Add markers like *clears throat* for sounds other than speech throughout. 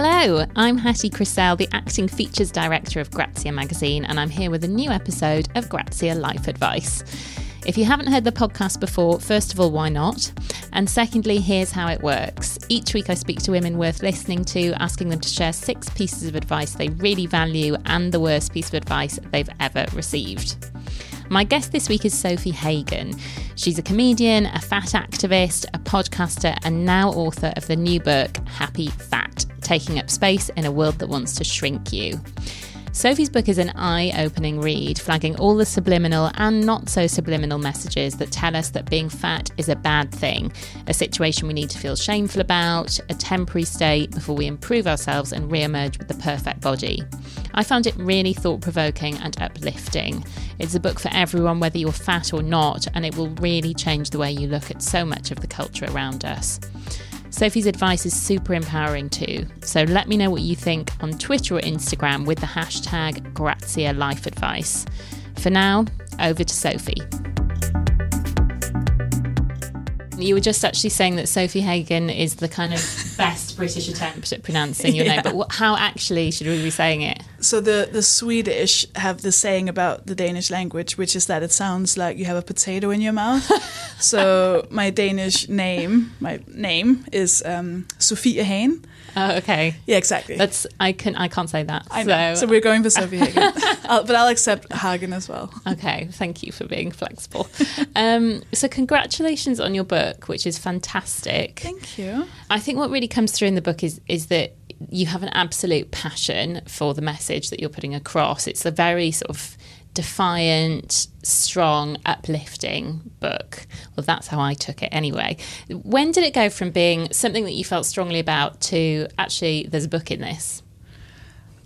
Hello, I'm Hattie Crisell, the acting features director of Grazia magazine, and I'm here with a new episode of Grazia Life Advice. If you haven't heard the podcast before, first of all, why not? And secondly, here's how it works. Each week I speak to women worth listening to, asking them to share six pieces of advice they really value and the worst piece of advice they've ever received. My guest this week is Sofie Hagen. She's a comedian, a fat activist, a podcaster, and now author of the new book, Happy Fat Taking Up Space in a World That Wants to Shrink You. Sofie's book is an eye opening read, flagging all the subliminal and not so subliminal messages that tell us that being fat is a bad thing, a situation we need to feel shameful about, a temporary state before we improve ourselves and re emerge with the perfect body. I found it really thought provoking and uplifting. It's a book for everyone, whether you're fat or not, and it will really change the way you look at so much of the culture around us. Sofie's advice is super empowering too. So let me know what you think on Twitter or Instagram with the hashtag Grazia Life Advice. For now, over to Sofie. You were just actually saying that Sofie Hagen is the kind of *laughs* best British attempt at pronouncing your *laughs* yeah. name, but what, how actually should we be saying it? So the the Swedish have the saying about the Danish language, which is that it sounds like you have a potato in your mouth. *laughs* so my Danish name, my name is um, Sofie Hagen. Oh, okay. Yeah, exactly. That's I can I can't say that. I know. So, so we're going for Sofie Hagen, *laughs* I'll, but I'll accept Hagen as well. Okay, thank you for being flexible. Um, so congratulations on your book, which is fantastic. Thank you. I think what really comes through in the book is is that you have an absolute passion for the message that you're putting across. It's a very sort of defiant, strong, uplifting book. Well, that's how I took it anyway. When did it go from being something that you felt strongly about to actually, there's a book in this?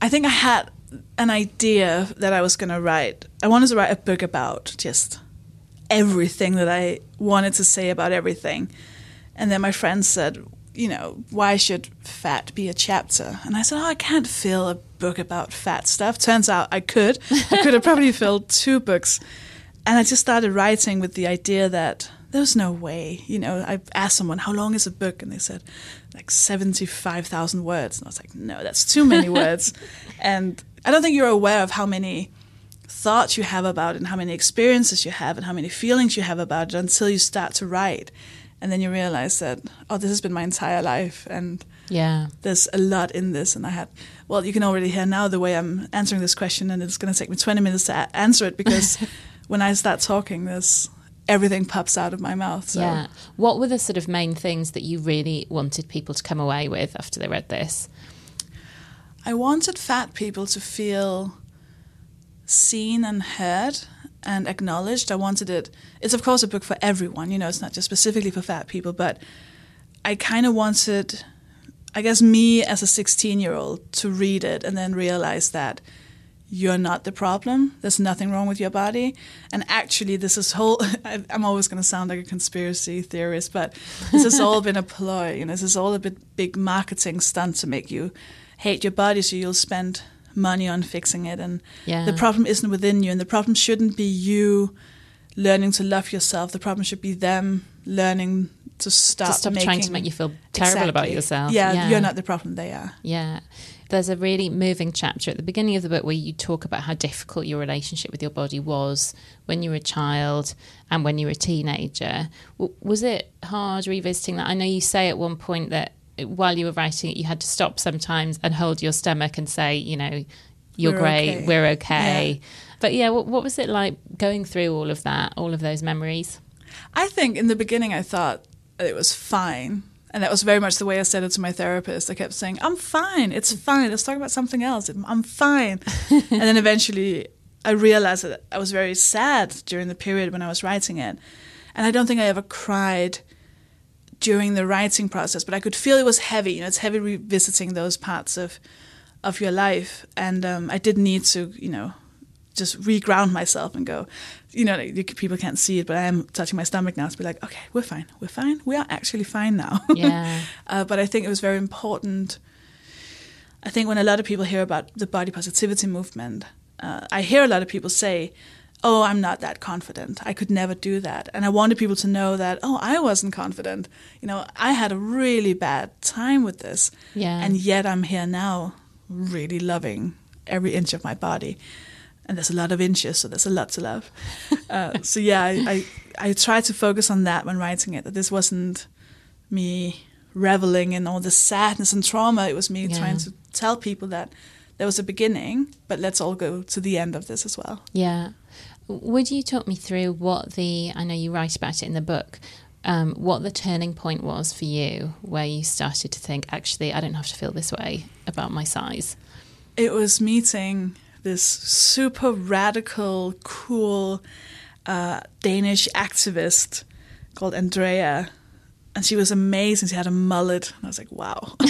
I think I had an idea that I was going to write. I wanted to write a book about just everything that I wanted to say about everything. And then my friend said, you know, why should fat be a chapter? And I said, oh, I can't fill a book about fat stuff. Turns out I could. I could have probably filled two books. And I just started writing with the idea that there was no way. You know, I asked someone, how long is a book? And they said, like 75,000 words. And I was like, no, that's too many *laughs* words. And I don't think you're aware of how many thoughts you have about it and how many experiences you have and how many feelings you have about it until you start to write and then you realize that oh this has been my entire life and yeah there's a lot in this and i had well you can already hear now the way i'm answering this question and it's going to take me 20 minutes to a- answer it because *laughs* when i start talking there's everything pops out of my mouth so. yeah what were the sort of main things that you really wanted people to come away with after they read this i wanted fat people to feel seen and heard and acknowledged. I wanted it. It's of course a book for everyone. You know, it's not just specifically for fat people, but I kind of wanted, I guess, me as a 16 year old to read it and then realize that you're not the problem. There's nothing wrong with your body. And actually, this is whole. *laughs* I'm always going to sound like a conspiracy theorist, but this has all been a ploy. You know, this is all a bit big marketing stunt to make you hate your body, so you'll spend money on fixing it. And yeah. the problem isn't within you, and the problem shouldn't be you learning to love yourself. The problem should be them learning to stop, to stop making, trying to make you feel terrible exactly. about yourself. Yeah, yeah, you're not the problem. They are. Yeah. There's a really moving chapter at the beginning of the book where you talk about how difficult your relationship with your body was when you were a child and when you were a teenager. Was it hard revisiting that? I know you say at one point that while you were writing it, you had to stop sometimes and hold your stomach and say, you know, you're we're great, okay. we're okay. Yeah. But yeah, what, what was it like going through all of that, all of those memories? I think in the beginning I thought it was fine. And that was very much the way I said it to my therapist. I kept saying, I'm fine, it's fine, let's talk about something else. I'm fine. *laughs* and then eventually I realized that I was very sad during the period when I was writing it. And I don't think I ever cried during the writing process, but I could feel it was heavy. You know, it's heavy revisiting those parts of of your life, and um, I did need to, you know, just reground myself and go, you know, people can't see it, but I am touching my stomach now to be like, okay, we're fine, we're fine, we are actually fine now. *laughs* Yeah. uh, but I think it was very important. I think when a lot of people hear about the body positivity movement, uh, I hear a lot of people say, oh, I'm not that confident. I could never do that. And I wanted people to know that, oh, I wasn't confident. You know, I had a really bad time with this. Yeah. And yet I'm here now, really loving every inch of my body. And there's a lot of inches, so there's a lot to love. uh, *laughs* so yeah, I, I, I tried to focus on that when writing it, that this wasn't me reveling in all the sadness and trauma. It was me Yeah. trying to tell people that there was a beginning, but let's all go to the end of this as well. Yeah. Would you talk me through what the, I know you write about it in the book, um, what the turning point was for you where you started to think, actually, I don't have to feel this way about my size? It was meeting this super radical, cool uh, Danish activist called Andrea. And she was amazing. She had a mullet. And I was like, wow. *laughs*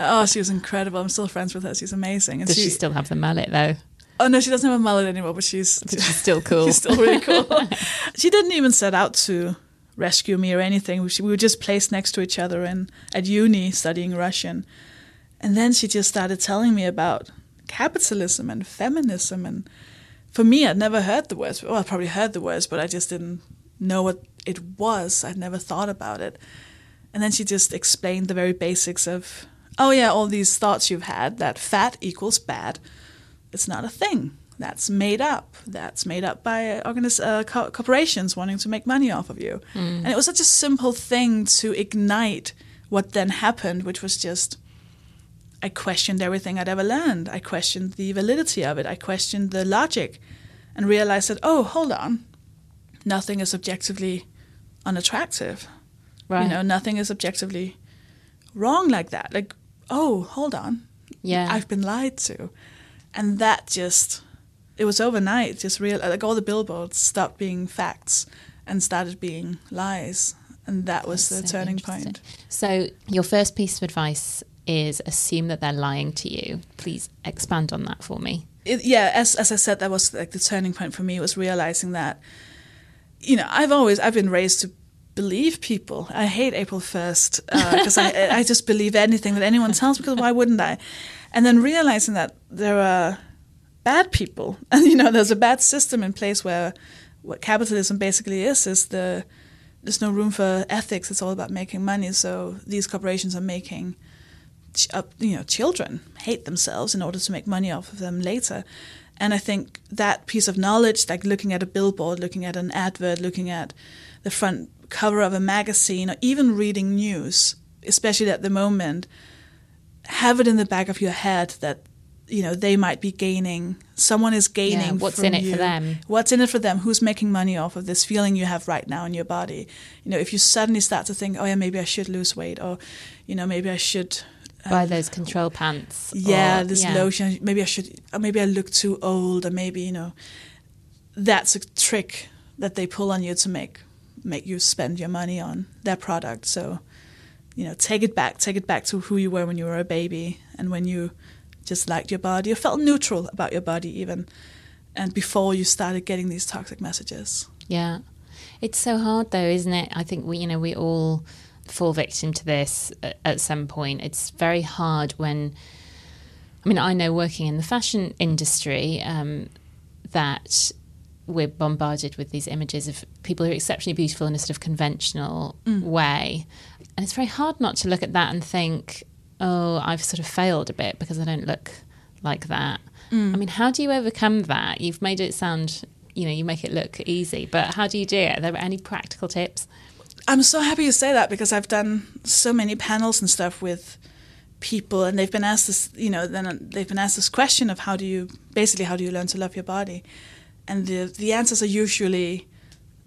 oh, she was incredible. I'm still friends with her. She's amazing. And Does she, still have the mallet though? Oh no, she doesn't have a mullet anymore, but she's But she's still cool. *laughs* she's still really cool. *laughs* she didn't even set out to rescue me or anything. We we were just placed next to each other in at uni studying Russian, and then she just started telling me about capitalism and feminism. And for me, I'd never heard the words. Well, I probably heard the words, but I just didn't know what it was. I'd never thought about it. And then she just explained the very basics of, oh yeah, all these thoughts you've had that fat equals bad it's not a thing. That's made up. That's made up by organiz- uh, co- corporations wanting to make money off of you. And it was such a simple thing to ignite what then happened, which was just I questioned everything I'd ever learned. I questioned the validity of it. I questioned the logic and realized that, oh, hold on, nothing is objectively unattractive. Right. You know, nothing is objectively wrong like that. Like, oh, hold on, yeah. I've been lied to. And that just, it was overnight, just real, like all the billboards stopped being facts and started being lies. And that was the so turning point. So, your first piece of advice is assume that they're lying to you. Please expand on that for me. It, yeah, as, as I said, that was like the turning point for me was realizing that, you know, I've always, I've been raised to believe people. I hate April 1st because uh, I, *laughs* I just believe anything that anyone tells me because why wouldn't I? And then realizing that there are bad people *laughs* and, you know, there's a bad system in place where what capitalism basically is, is the, there's no room for ethics. It's all about making money. So these corporations are making, uh, you know, children hate themselves in order to make money off of them later. And I think that piece of knowledge, like looking at a billboard, looking at an advert, looking at the front cover of a magazine, or even reading news, especially at the moment, have it in the back of your head that you know they might be gaining. Someone is gaining. Yeah, what's in it for them? What's in it for them? Who's making money off of this feeling you have right now in your body? You know, if you suddenly start to think, oh yeah, maybe I should lose weight, or you know, maybe I should Buy um, those control pants. yeah, or- this yeah. lotion. Maybe I should. Or maybe I look too old, or maybe you know, that's a trick that they pull on you to make make you spend your money on their product. So, you know, take it back. Take it back to who you were when you were a baby, and when you just liked your body, or felt neutral about your body, even, and before you started getting these toxic messages. Yeah. It's so hard though, isn't it? I think we, you know, we all fall victim to this at, at some point. It's very hard when, I mean, I know working in the fashion industry um, that we're bombarded with these images of people who are exceptionally beautiful in a sort of conventional way. And it's very hard not to look at that and think, oh, I've sort of failed a bit because I don't look like that. I mean, how do you overcome that? You've made it sound, you know, you make it look easy, but how do you do it? Are there any practical tips? I'm so happy you say that because I've done so many panels and stuff with people, and they've been asked this, you know, then they've been asked this question of how do you, basically, how do you learn to love your body, and the the answers are usually,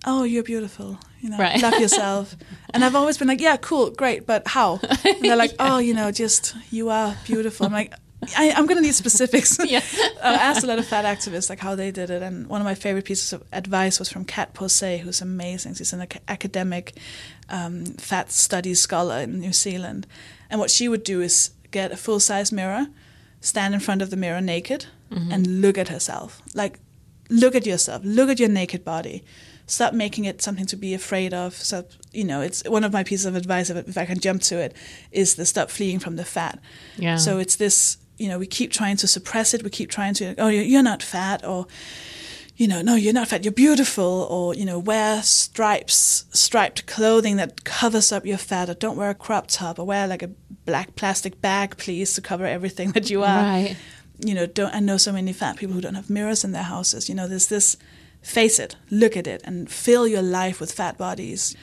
oh, you're beautiful, you know, Right. love yourself, *laughs* and I've always been like, yeah, cool, great, but how? And they're like, *laughs* oh, you know, just you are beautiful. I'm like. I, I'm going to need specifics. *laughs* Yeah. *laughs* I asked a lot of fat activists like how they did it, and one of my favorite pieces of advice was from Cat Pausé, who's amazing. She's an ac- academic um, fat studies scholar in New Zealand, and what she would do is get a full size mirror, stand in front of the mirror naked, and look at herself. Like, look at yourself. Look at your naked body. Stop making it something to be afraid of. Stop, you know, it's one of my pieces of advice. If if I can jump to it, is the stop fleeing from the fat. Yeah. So it's this, you know, we keep trying to suppress it. We keep trying to, oh, you're not fat, or you know, no, you're not fat, you're beautiful, or, you know, wear stripes, striped clothing that covers up your fat, or don't wear a crop top, or wear like a black plastic bag, please, to cover everything *laughs* that you are. Right. You know, don't, I know so many fat people who don't have mirrors in their houses. You know, there's this, face it, look at it, and fill your life with fat bodies.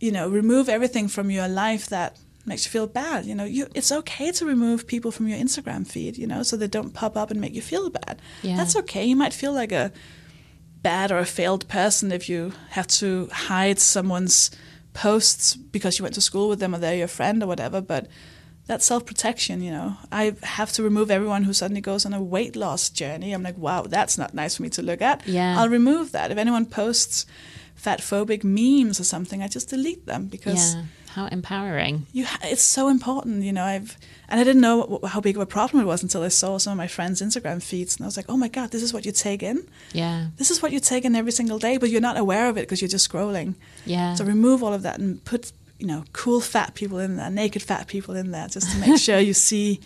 You know, remove everything from your life that makes you feel bad. You know, you, it's okay to remove people from your Instagram feed, you know, so they don't pop up and make you feel bad. Yeah. That's okay. You might feel like a bad or a failed person if you have to hide someone's posts because you went to school with them or they're your friend or whatever, but that's self protection, you know. I have to remove everyone who suddenly goes on a weight loss journey. I'm like, wow, that's not nice for me to look at. Yeah. I'll remove that. If anyone posts fat phobic memes or something, I just delete them because Yeah. How empowering. you ha- it's so important you know i've and i didn't know how big of a problem it was until i saw some of my friends instagram feeds and i was like oh my god this is what you take in Yeah. this is what you take in every single day but you're not aware of it because you're just scrolling Yeah. so remove all of that and put you know cool fat people in there naked fat people in there just to make sure you *laughs* see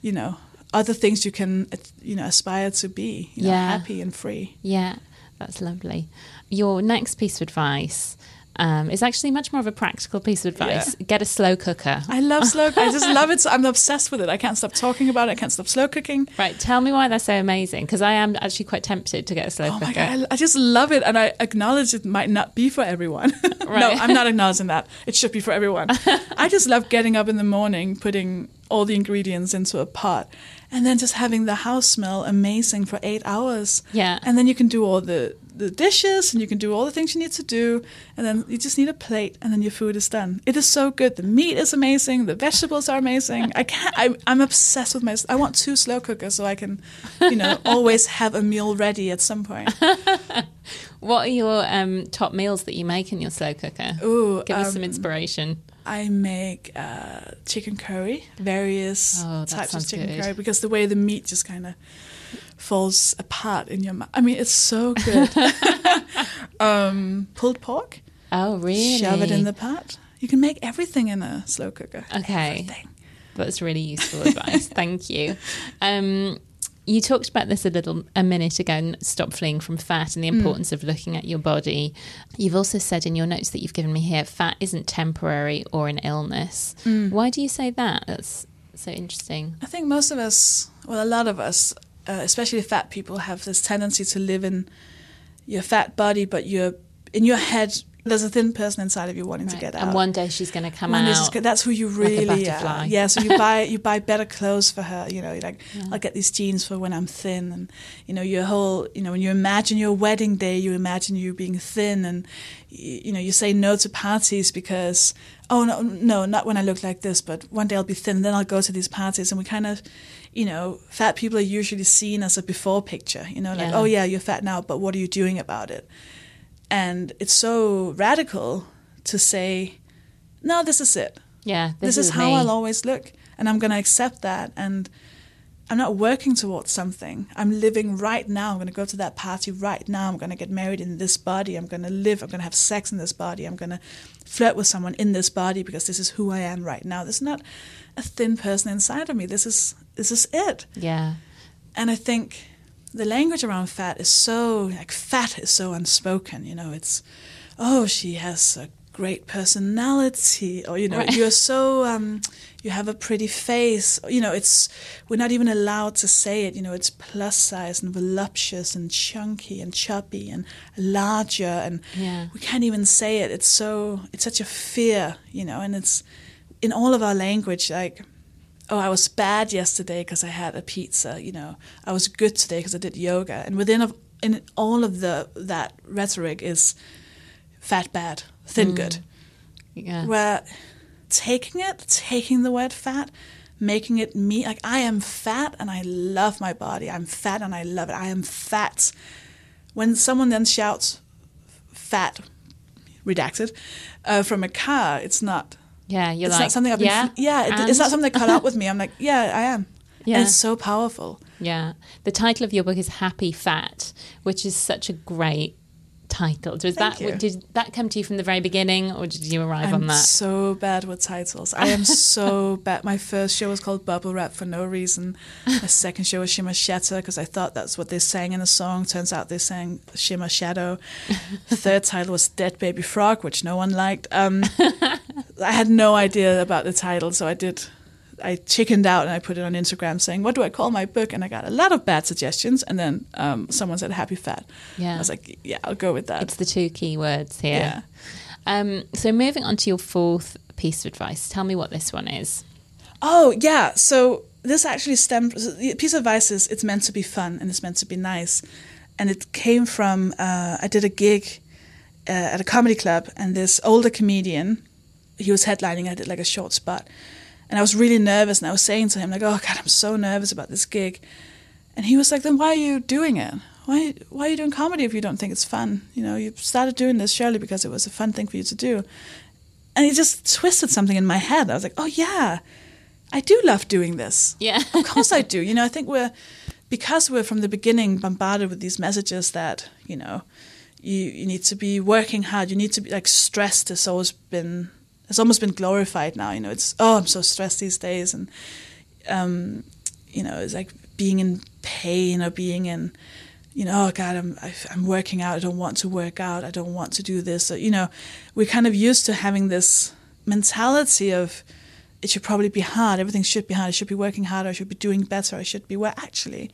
you know other things you can uh, you know aspire to be you know, Yeah. happy and free Yeah, that's lovely. Your next piece of advice um, is actually much more of a practical piece of advice. Get a slow cooker. i love slow i just love it so *laughs* i'm obsessed with it i can't stop talking about it i can't stop slow cooking Right, tell me why they're so amazing because I am actually quite tempted to get a slow Oh cooker. my god, I, I just love it, and I acknowledge it might not be for everyone. *laughs* no, I'm not acknowledging that. It should be for everyone. *laughs* I just love getting up in the morning, putting all the ingredients into a pot, and then just having the house smell amazing for eight hours. Yeah. and then you can do all the the dishes, and you can do all the things you need to do, and then you just need a plate, and then your food is done. It is so good. The meat is amazing. The vegetables are amazing. I can't. I, I'm obsessed with my. I want two slow cookers so I can, you know, *laughs* always have a meal ready at some point. *laughs* What are your um, top meals that you make in your slow cooker? Ooh, Give us some um, inspiration. I make uh, chicken curry, various Oh, types of chicken good. curry, because the way the meat just kind of falls apart in your mouth. I mean, it's so good. *laughs* um, pulled pork, Oh, really? shove it in the pot. You can make everything in a slow cooker. Okay. Everything. That's really useful advice. *laughs* Thank you. Um, you talked about this a little a minute ago and stop fleeing from fat and the importance of looking at your body. You've also said in your notes that you've given me here fat isn't temporary or an illness. Why do you say that? That's so interesting. I think most of us, well, a lot of us, uh, especially fat people, have this tendency to live in your fat body, but you're in your head. There's a thin person inside of you wanting to get out. And one day she's going to come One out. That's who you like really butterfly. are. Yeah, so you *laughs* buy you buy better clothes for her. You know, like I'll get these jeans for when I'm thin, and you know your whole you know when you imagine your wedding day, you imagine you being thin, and you, you know you say no to parties because oh no no not when I look like this, but one day I'll be thin, and then I'll go to these parties, and we kind of you know fat people are usually seen as a before picture. You know, like Yeah. oh yeah you're fat now, but what are you doing about it? And it's so radical to say, no, this is it yeah, this, this, is, how me. I'll always look, and I'm going to accept that. And I'm not working towards something. I'm living right now. I'm going to go to that party right now. I'm going to get married in this body. I'm going to live. I'm going to have sex in this body. I'm going to flirt with someone in this body because this is who I am right now. There's not a thin person inside of me. This is this it. Yeah. And I think the language around fat is so like fat is so unspoken. You know, it's oh she has a great personality, or you know Right. you're so um, you have a pretty face. You know, it's we're not even allowed to say it. You know, it's plus size and voluptuous and chunky and chubby and larger, and Yeah. we can't even say it. It's so it's such a fear. You know, and it's in all of our language like oh, I was bad yesterday because I had a pizza. You know, I was good today because I did yoga. And within of in all of the that rhetoric is fat bad, thin good. Yeah. Where taking it, taking the word fat, making it me like I am fat and I love my body. I'm fat and I love it. I am fat. When someone then shouts fat, redacted, uh, from a car, it's not yeah. You're it's like, not something I've been. yeah. yeah, it, it's not something that caught up with *laughs* me. I'm like, yeah, I am. Yeah. And it's so powerful. Yeah. The title of your book is Happy Fat, which is such a great title. Was Thank that you. did that come to you from the very beginning, or did you arrive on that? I'm on that? so bad with titles. I am *laughs* so bad. My first show was called Bubble Wrap for no reason. My second show was Shimmer Shatter because I thought that's what they sang in the song. Turns out they sang Shimmer Shadow. *laughs* Third title was Dead Baby Frog, which no one liked. Um, *laughs* I had no idea about the title, so I did. I chickened out and I put it on Instagram saying, "What do I call my book?" And I got a lot of bad suggestions. And then um, someone said "Happy Fat." Yeah. I was like, "Yeah, I'll go with that." It's the two key words here. yeah. Um, so moving on to your fourth piece of advice, tell me what this one is. Oh yeah, so this actually stemmed. so The piece of advice is it's meant to be fun and it's meant to be nice, and it came from uh, I did a gig uh, at a comedy club, and this older comedian, he was headlining. I did like a short spot, and I was really nervous, and I was saying to him like, "Oh God, I'm so nervous about this gig," and he was like, "Then why are you doing it? Why why are you doing comedy if you don't think it's fun? You know, you started doing this surely because it was a fun thing for you to do." And he just twisted something in my head. I was like, "Oh yeah." I do love doing this. Yeah. *laughs* of course I do. You know, I think we're because we're from the beginning bombarded with these messages that you know you you need to be working hard. You need to be like stressed has always been has almost been glorified now. You know, it's oh I'm so stressed these days, and um, you know it's like being in pain or being in you know, oh God, I'm I'm working out. I don't want to work out. I don't want to do this. So, you know, we're kind of used to having this mentality of it should probably be hard. Everything should be hard. I should be working harder. I should be doing better. I should be well. Actually,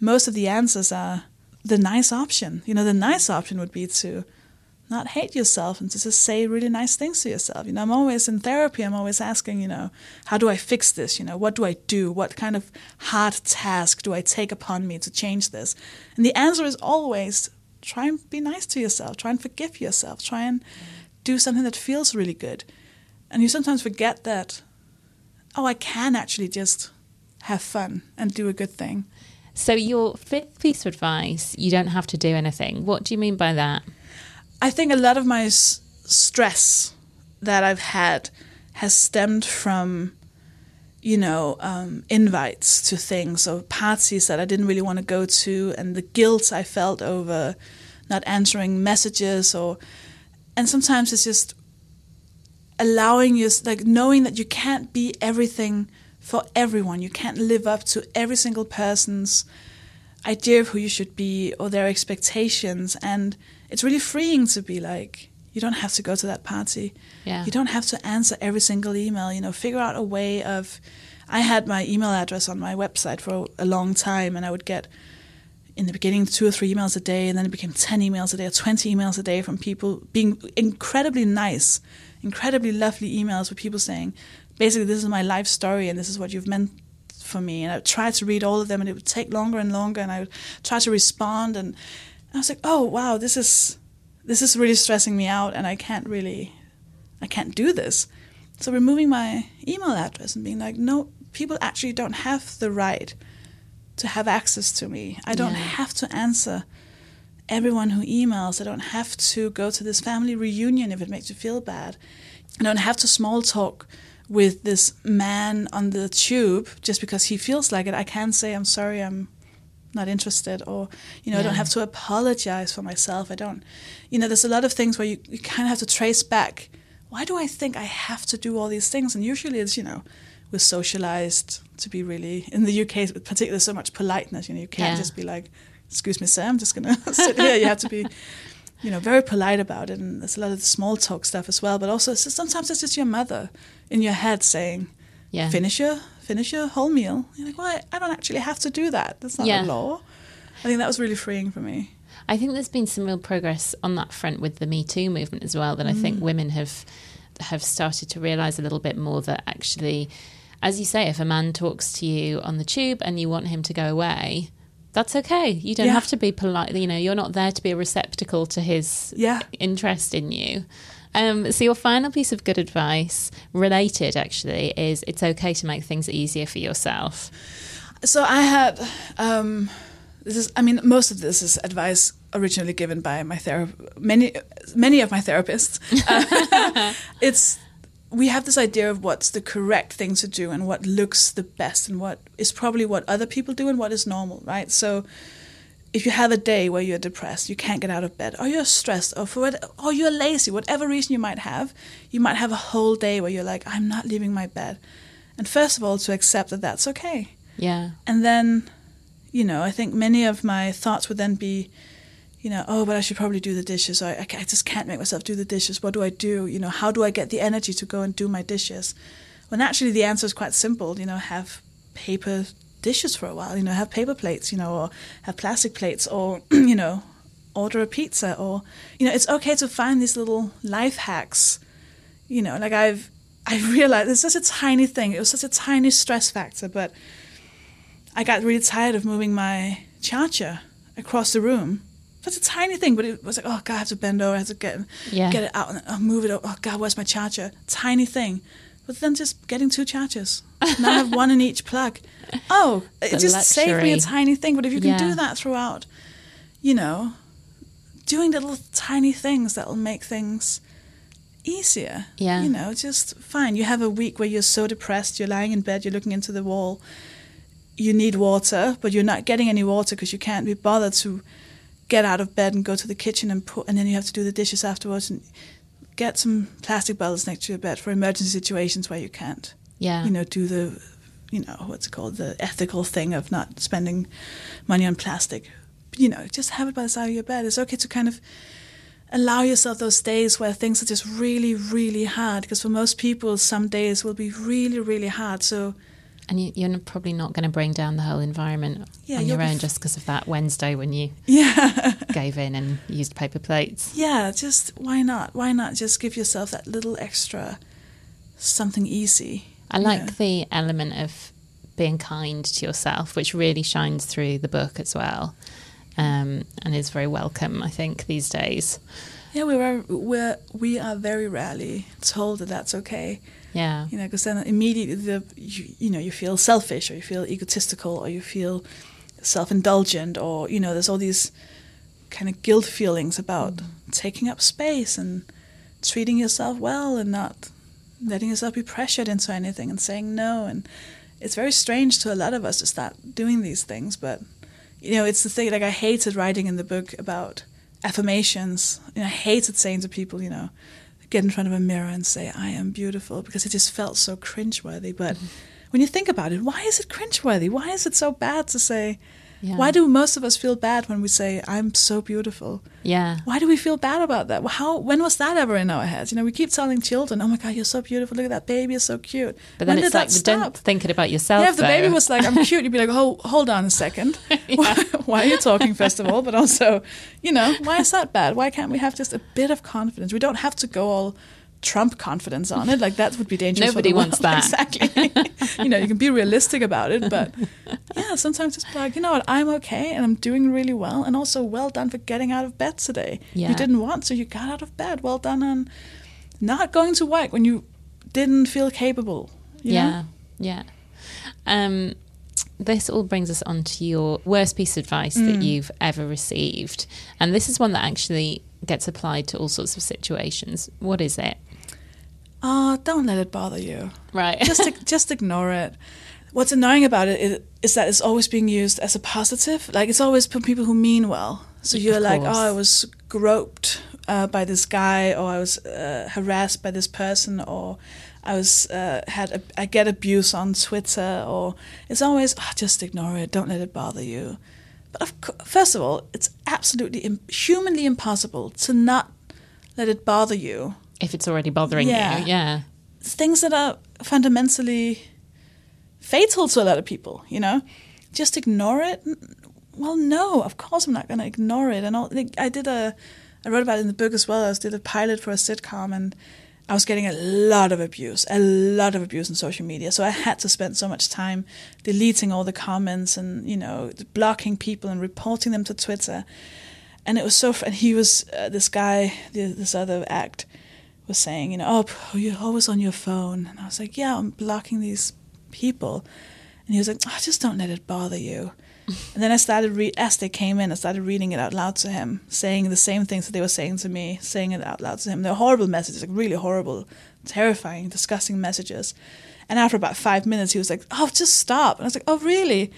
most of the answers are the nice option. You know, the nice option would be to not hate yourself and to just say really nice things to yourself. You know, I'm always in therapy. I'm always asking, you know, how do I fix this? You know, what do I do? What kind of hard task do I take upon me to change this? And the answer is always try and be nice to yourself. Try and forgive yourself. Try and do something that feels really good. And you sometimes forget that, oh, I can actually just have fun and do a good thing. So your fifth piece of advice, you don't have to do anything. What do you mean by that? I think a lot of my s- stress that I've had has stemmed from, you know, um, invites to things or parties that I didn't really want to go to, and the guilt I felt over not answering messages, or and sometimes it's just allowing you, like knowing that you can't be everything for everyone. You can't live up to every single person's idea of who you should be or their expectations and it's really freeing to be like you don't have to go to that party Yeah. you don't have to answer every single email you know figure out a way of i had my email address on my website for a long time and i would get in the beginning two or three emails a day and then it became 10 emails a day or 20 emails a day from people being incredibly nice incredibly lovely emails with people saying basically this is my life story and this is what you've meant for me and i would try to read all of them and it would take longer and longer and i would try to respond and I was like, oh wow, this is this is really stressing me out, and I can't really, I can't do this. So removing my email address and being like, no, people actually don't have the right to have access to me. I don't Yeah. have to answer everyone who emails. I don't have to go to this family reunion if it makes you feel bad. I don't have to small talk with this man on the tube just because he feels like it. I can say, I'm sorry, I'm not interested or you know i don't have to apologize for myself. I don't you know there's a lot of things where you, you kind of have to trace back why do i think i have to do all these things? And usually it's you know we're socialized to be really in the uk particularly so much politeness. You know you can't Yeah. just be like excuse me sir i'm just gonna *laughs* sit here. You have to be you know very polite about it. And there's a lot of the small talk stuff as well. But also it's just, sometimes it's just your mother in your head saying Yeah. finish your finish your whole meal. You're like, well, I don't actually have to do that. That's not Yeah. a law. I think that was really freeing for me. I think there's been some real progress on that front with the Me Too movement as well. That I think mm. women have have started to realise a little bit more that actually, as you say, if a man talks to you on the tube and you want him to go away, that's okay. You don't Yeah. have to be polite. You know, you're not there to be a receptacle to his Yeah. interest in you. Um, so your final piece of good advice, related actually, is it's okay to make things easier for yourself. So I had um, this is. I mean, most of this is advice originally given by my therapist. Many, many of my therapists. Uh, *laughs* *laughs* it's we have this idea of what's the correct thing to do and what looks the best and what is probably what other people do and what is normal, right? So if you have a day where you're depressed, you can't get out of bed, or you're stressed, or for what, or you're lazy, whatever reason you might have, you might have a whole day where you're like, I'm not leaving my bed. And first of all, to accept that that's okay. Yeah. And then, you know, I think many of my thoughts would then be, you know, oh, but I should probably do the dishes. Or I, I just can't make myself do the dishes. What do I do? You know, how do I get the energy to go and do my dishes? When actually the answer is quite simple. You know, have paper dishes for a while. You know, have paper plates. You know, or have plastic plates, or *clears throat* you know, order a pizza. Or you know, it's okay to find these little life hacks. You know, like I've I realized it's such a tiny thing. It was such a tiny stress factor, but I got really tired of moving my charger across the room. That's a tiny thing, but it was like, oh god, I have to bend over, I have to get Yeah. get it out, and oh, move it. Over. Oh god, where's my charger? Tiny thing, but then just getting two chargers. now I have one in each plug. Oh, it The just saved me a tiny thing. But if you can Yeah. do that throughout, you know, doing little tiny things that'll make things easier. Yeah. You know, just fine. You have a week where you're so depressed, you're lying in bed, you're looking into the wall, you need water, but you're not getting any water because you can't be bothered to get out of bed and go to the kitchen and put, and then you have to do the dishes afterwards and get some plastic bottles next to your bed for emergency situations where you can't, Yeah. you know, do the, you know, what's it called, the ethical thing of not spending money on plastic. You know, just have it by the side of your bed. It's okay to kind of allow yourself those days where things are just really, really hard. Because for most people, some days will be really, really hard. So And you, you're probably not going to bring down the whole environment Yeah, on your own f- just because of that Wednesday when you yeah, *laughs* gave in and used paper plates. yeah. Just why not? Why not just give yourself that little extra something easy? I like the element of being kind to yourself, which really shines through the book as well, um, and is very welcome. I think these days. Yeah, we were we're, we are very rarely told that that's okay. Yeah, You know, because then immediately the you, you know you feel selfish or you feel egotistical or you feel self-indulgent or you know there's all these kind of guilt feelings about mm. taking up space and treating yourself well and not letting yourself be pressured into anything and saying no. And it's very strange to a lot of us to start doing these things but you know it's the thing like I hated writing in the book about affirmations you know, I hated saying to people you know get in front of a mirror and say I am beautiful because it just felt so cringeworthy. But mm-hmm. when you think about it why is it cringeworthy? Why is it so bad to say yeah. why do most of us feel bad when we say I'm so beautiful? Yeah, Why do we feel bad about that? How when was that ever in our heads? You know, we keep telling children, "Oh my God, you're so beautiful! Look at that baby, you're so cute." but then when it's like don't stop? think it about yourself. Yeah, if the baby was like, "I'm cute," you'd be like, "Oh, hold on a second. *laughs* why are you talking, first of all? But also, you know, why is that bad? Why can't we have just a bit of confidence? We don't have to go all Trump confidence on it. Like that would be dangerous. for Nobody wants world. *laughs* that. exactly. you know, you can be realistic about it, but yeah, sometimes just be like, you know what, I'm okay and I'm doing really well, and also well done for getting out of bed today. Yeah. You didn't want, so you got out of bed. Well done on not going to work when you didn't feel capable. You yeah, Know? yeah. Um, this all brings us on to your worst piece of advice that Mm. you've ever received, and this is one that actually gets applied to all sorts of situations. What is it? Oh, don't let it bother you. Right. just *laughs* just ignore it. What's annoying about it is, is that it's always being used as a positive. Like it's always for people who mean well. So you're like, oh, I was groped uh, by this guy, or I was uh, harassed by this person, or I was uh, had a, I get abuse on Twitter, or it's always oh, just ignore it. Don't let it bother you. But of co- first of all, it's absolutely Im- humanly impossible to not let it bother you if it's already bothering Yeah. you, yeah. things that are fundamentally fatal to a lot of people, you know? Just ignore it? Well, no, of course I'm not going to ignore it. And all, like, I did a, I wrote about it in the book as well. I was, did a pilot for a sitcom and I was getting a lot of abuse, a lot of abuse on social media. So I had to spend so much time deleting all the comments and, you know, blocking people and reporting them to Twitter. And it was so, fr- and he was, uh, this guy, this other act, was saying, you know, oh, oh, you're always on your phone. And I was like, yeah, I'm blocking these people. And he was like, oh, just don't let it bother you. and then I started, re- as they came in, I started reading it out loud to him, saying the same things that they were saying to me, saying it out loud to him. They're horrible messages, like really horrible, terrifying, disgusting messages. And after about five minutes, he was like, oh, just stop. And I was like, oh, really?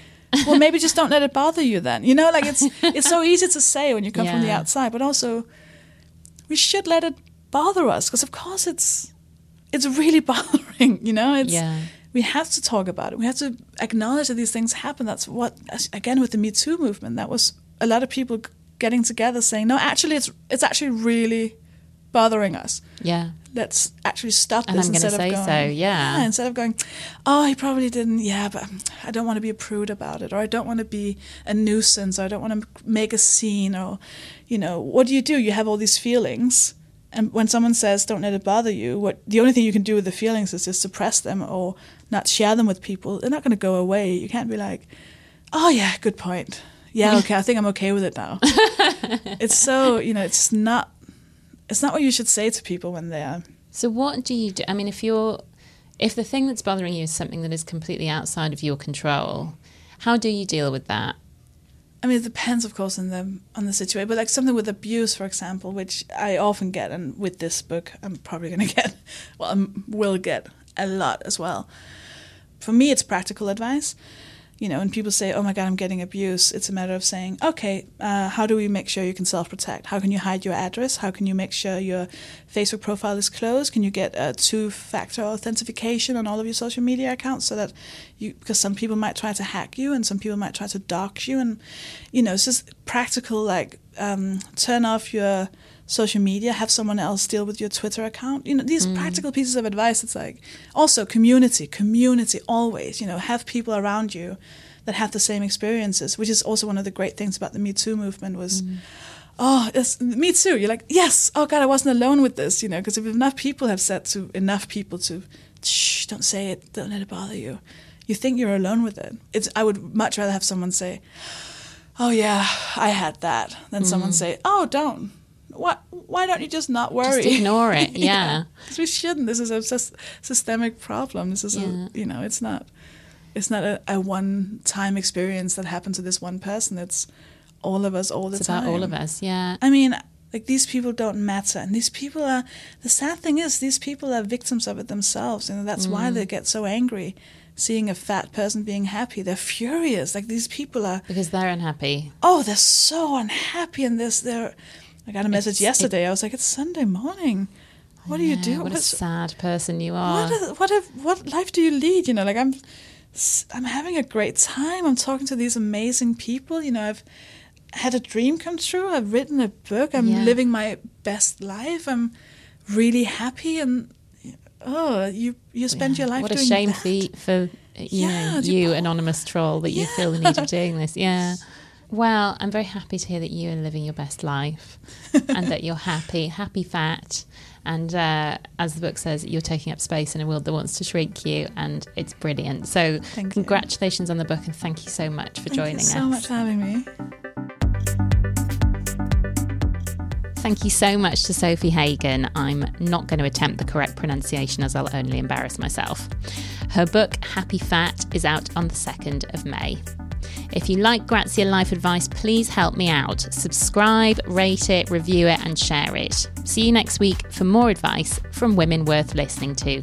well, maybe just don't let it bother you then. You know, like it's it's so easy to say when you come from the outside, but also we should let it bother us because of course it's it's really *laughs* bothering. You know, it's Yeah. we have to talk about it. We have to acknowledge that these things happen. That's what again with the Me Too movement. That was a lot of people getting together saying, no, actually, it's it's actually really bothering us Yeah. let's actually stop And this I'm instead say of so, going, yeah. instead of going oh he probably didn't yeah but i don't want to be a prude about it or i don't want to be a nuisance or i don't want to make a scene or you know what do you do you have all these feelings and when someone says don't let it bother you what the only thing you can do with the feelings is just suppress them or not share them with people they're not going to go away you can't be like oh yeah good point yeah *laughs* okay i think i'm okay with it now *laughs* it's so you know it's not it's not what you should say to people when they're So what do you do? I mean, if you're, if the thing that's bothering you is something that is completely outside of your control, how do you deal with that? I mean, it depends, of course, on the on the situation. But like something with abuse, for example, which I often get, and with this book, I'm probably going *laughs* to get, well, I will get a lot as well. For me, it's practical advice. You know, when people say, "Oh my God, I'm getting abuse," it's a matter of saying, "Okay, uh, how do we make sure you can self-protect? How can you hide your address? How can you make sure your Facebook profile is closed? Can you get a two-factor authentication on all of your social media accounts so that you because some people might try to hack you and some people might try to dox you and you know it's just practical like um, turn off your social media have someone else deal with your twitter account. You know these mm. practical pieces of advice it's like also community community always you know have people around you that have the same experiences which is also one of the great things about the me too movement was mm. oh it's me too you're like yes oh god i wasn't alone with this you know because if enough people have said to enough people to shh don't say it don't let it bother you you think you're alone with it. It's i would much rather have someone say oh yeah i had that than someone mm. say oh don't what why don't you just not worry Just ignore it. *laughs* Yeah. 'Cause we shouldn't this is a sys- systemic problem this is Yeah. a you know it's not it's not a, a one time experience that happened to this one person it's all of us all the time. It's time about all of us. Yeah. I mean, like these people don't matter, and these people are. The sad thing is, these people are victims of it themselves, and that's why mm. they get so angry, seeing a fat person being happy. They're furious. Like these people are. Because they're unhappy. Oh, they're so unhappy, and this. They're. I got a message It's- yesterday. I was like, it's Sunday morning. What do you Yeah, do? What a sad person you are. what a, what a, what life do you lead? You know, like I'm I'm having a great time. I'm talking to these amazing people. You know, I've had a dream come true. I've written a book. I'm Yeah. living my best life. I'm really happy and oh, you you spend your life what a shame that. for, for you Yeah, know do- you anonymous troll that you feel the need of *laughs* doing this yeah well i'm very happy to hear that you are living your best life and that you're happy happy fat and uh, as the book says you're taking up space in a world that wants to shrink you and it's brilliant so Thank you. congratulations on the book and thank you so much for Thank joining you so us much for having me. Thank you so much to Sofie Hagen. I'm not going to attempt the correct pronunciation as I'll only embarrass myself. Her book, Happy Fat, is out on the 2nd of May. If you like Grazia Life Advice, please help me out. Subscribe, rate it, review it, and share it. See you next week for more advice from women worth listening to.